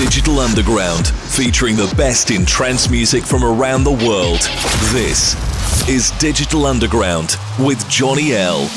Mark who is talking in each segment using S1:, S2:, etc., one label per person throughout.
S1: Digital Underground, featuring the best in trance music from around the world. This is Digital Underground with Johnny L.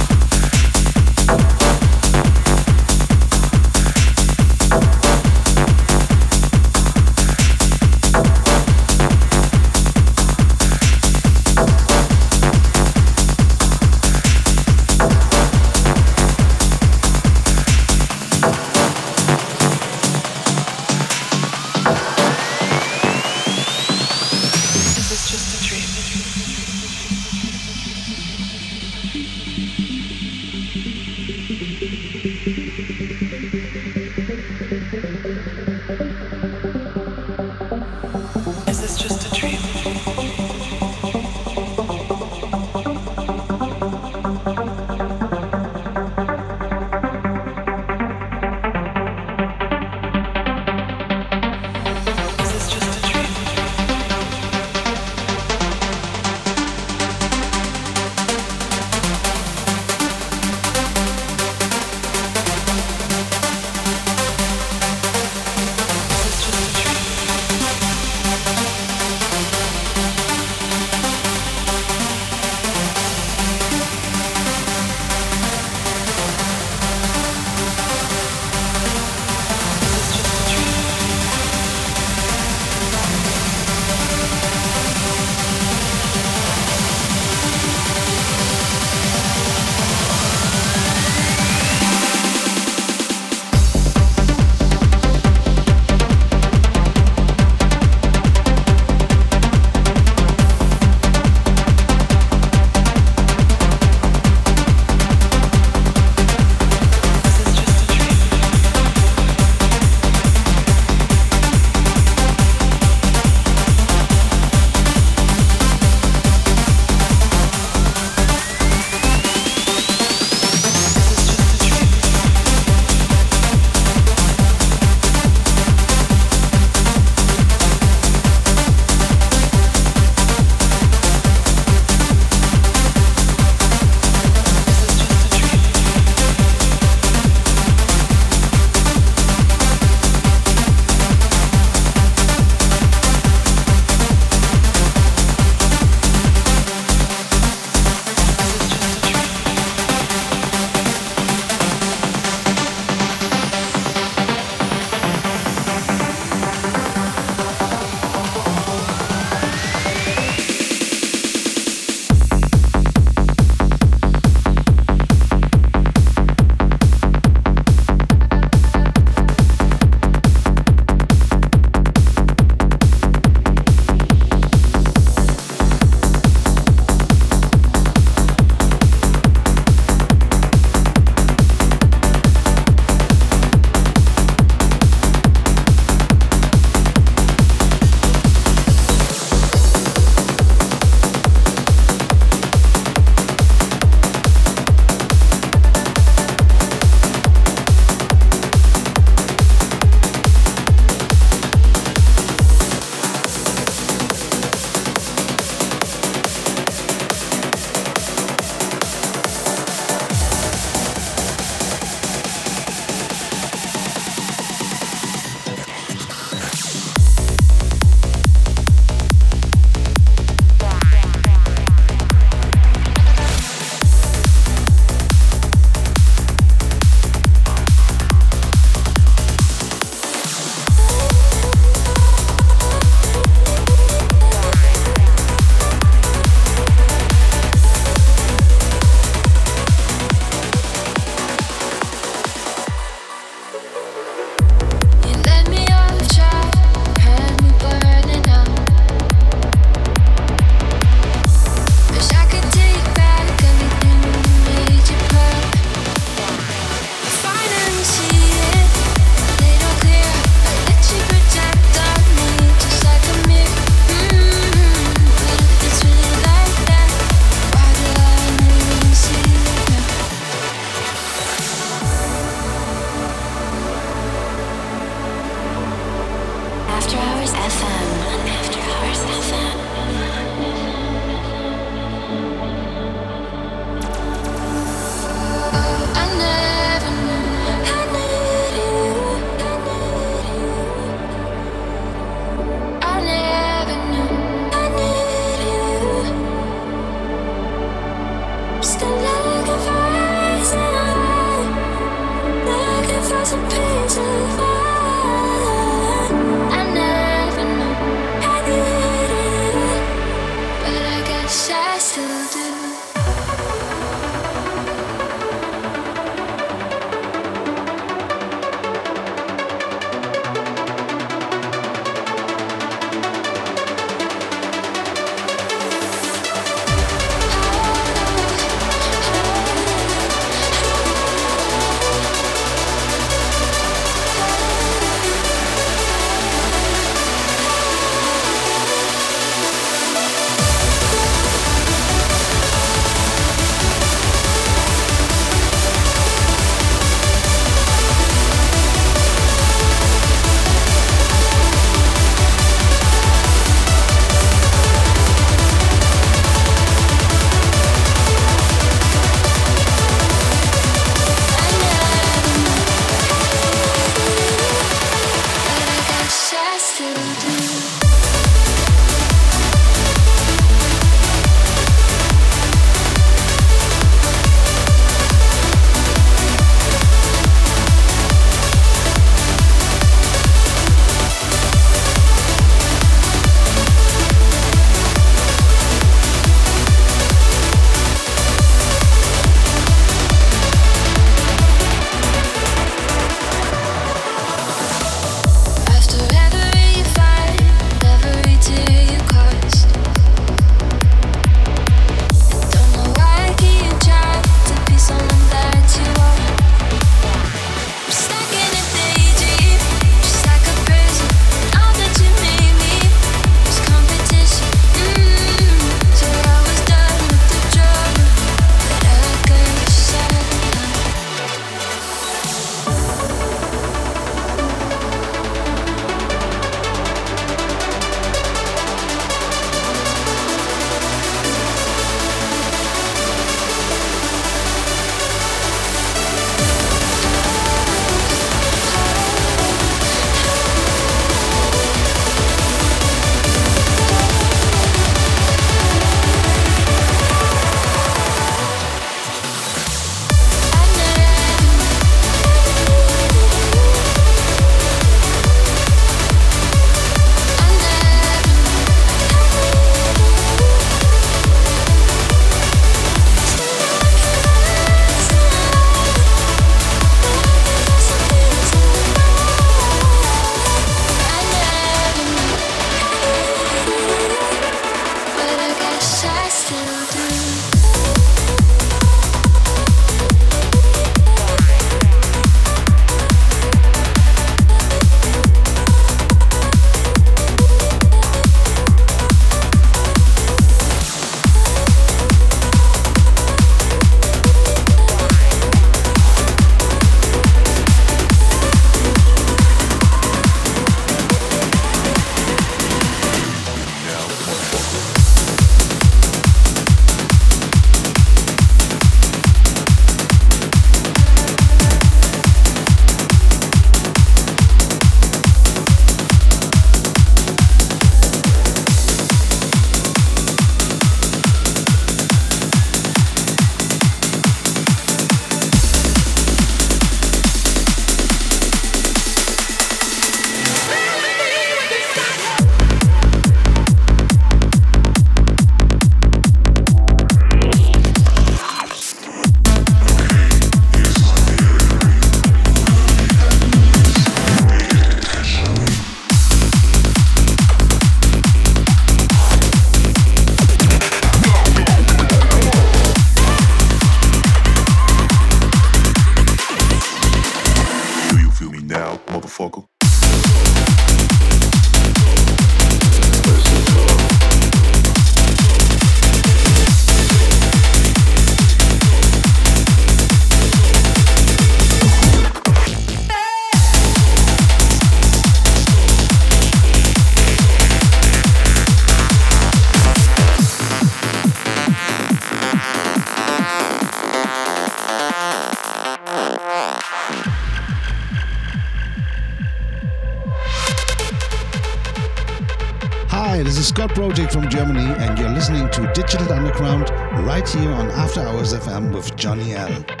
S2: Project from Germany, and you're listening to Digital Underground right here on After Hours FM with Johnny L.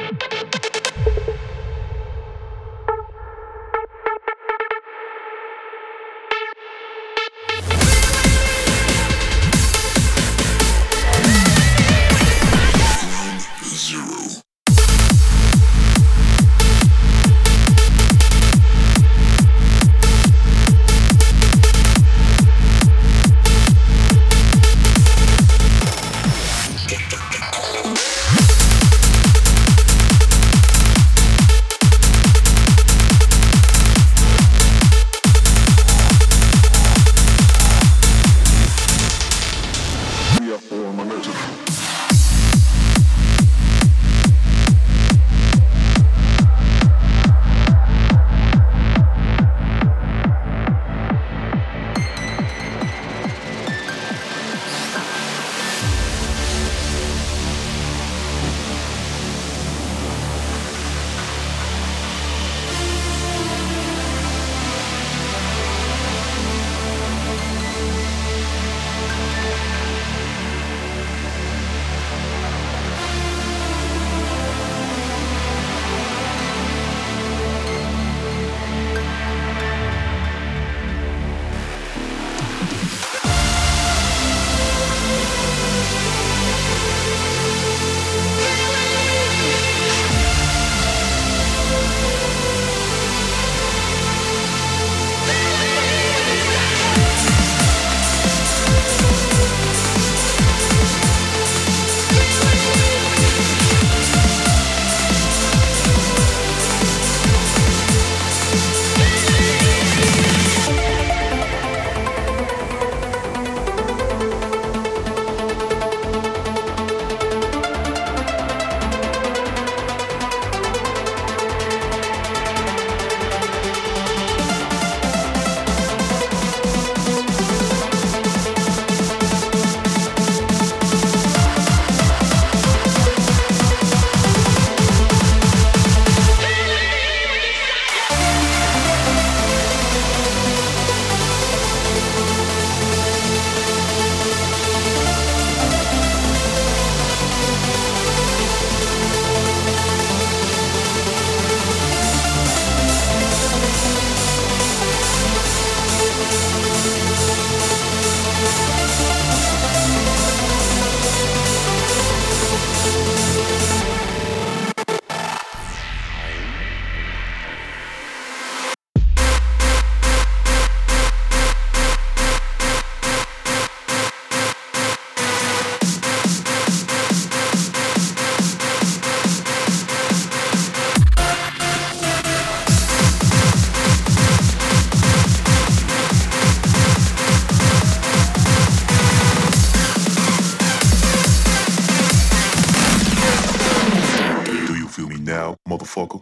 S3: now,
S1: motherfucker.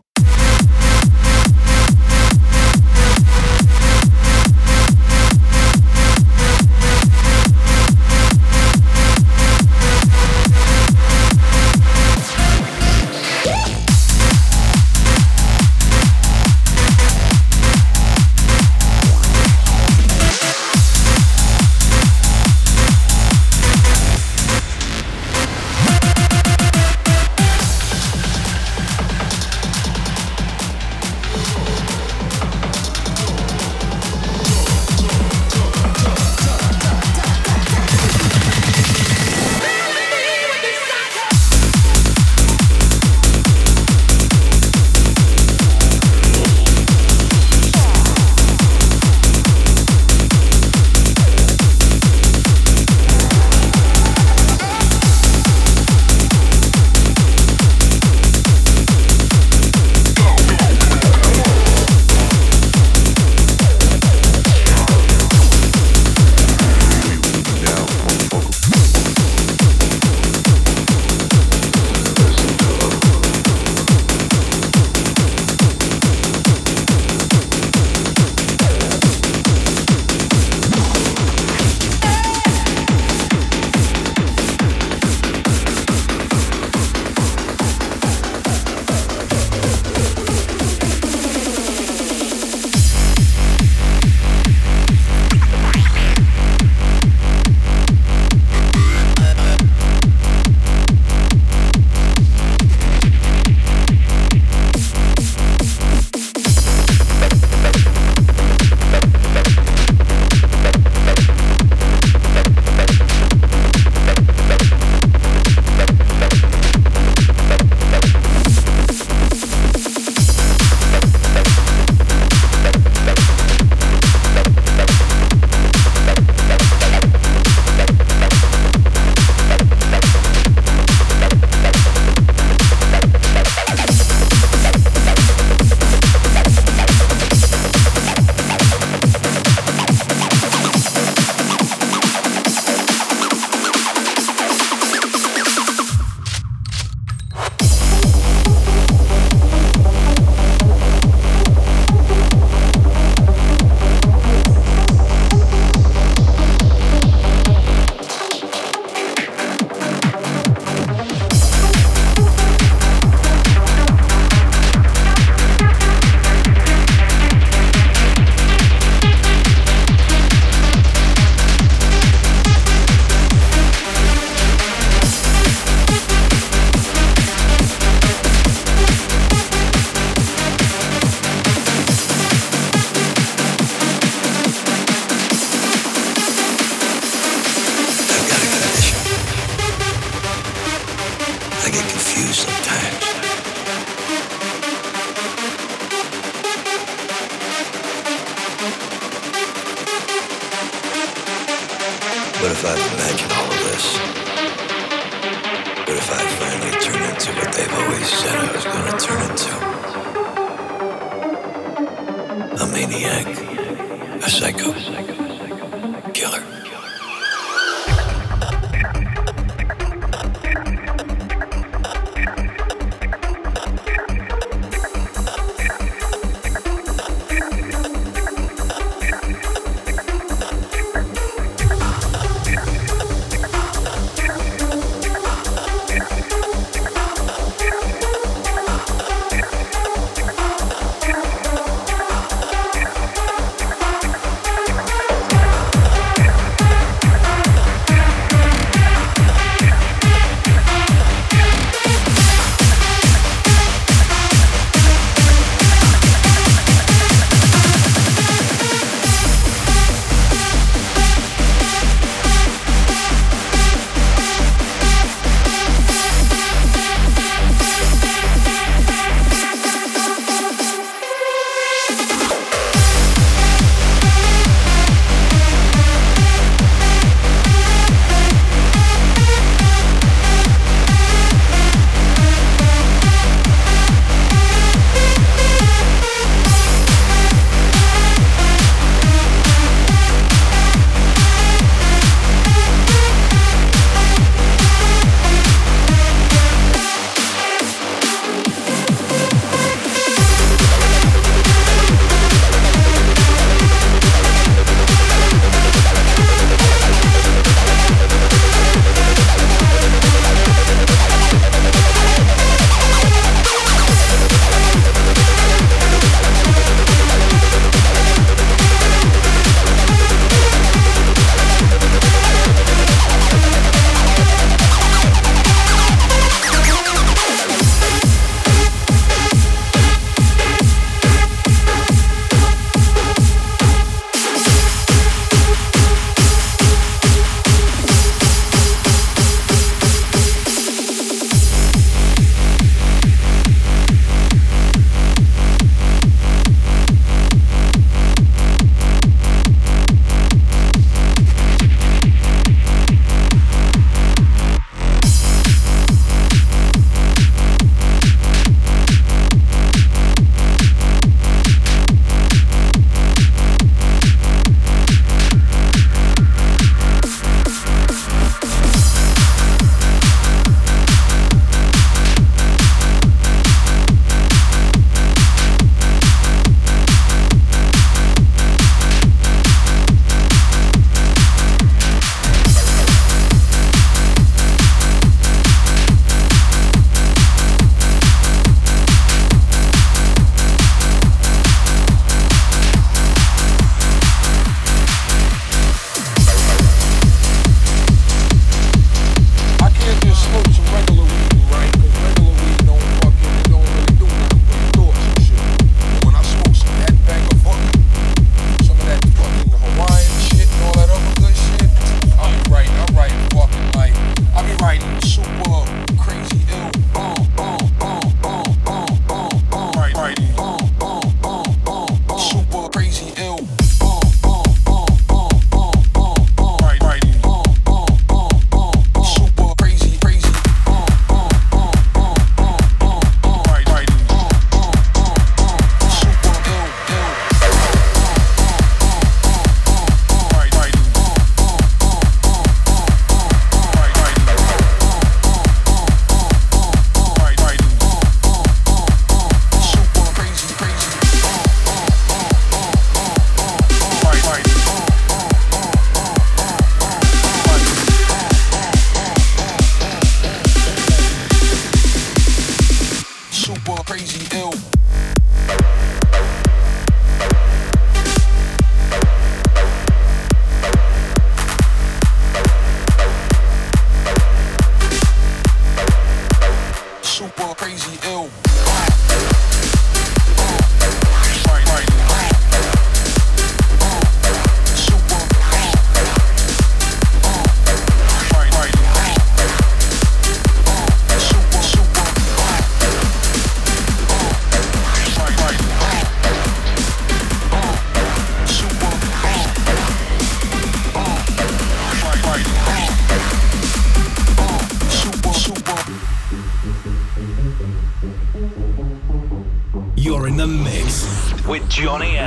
S1: Johnny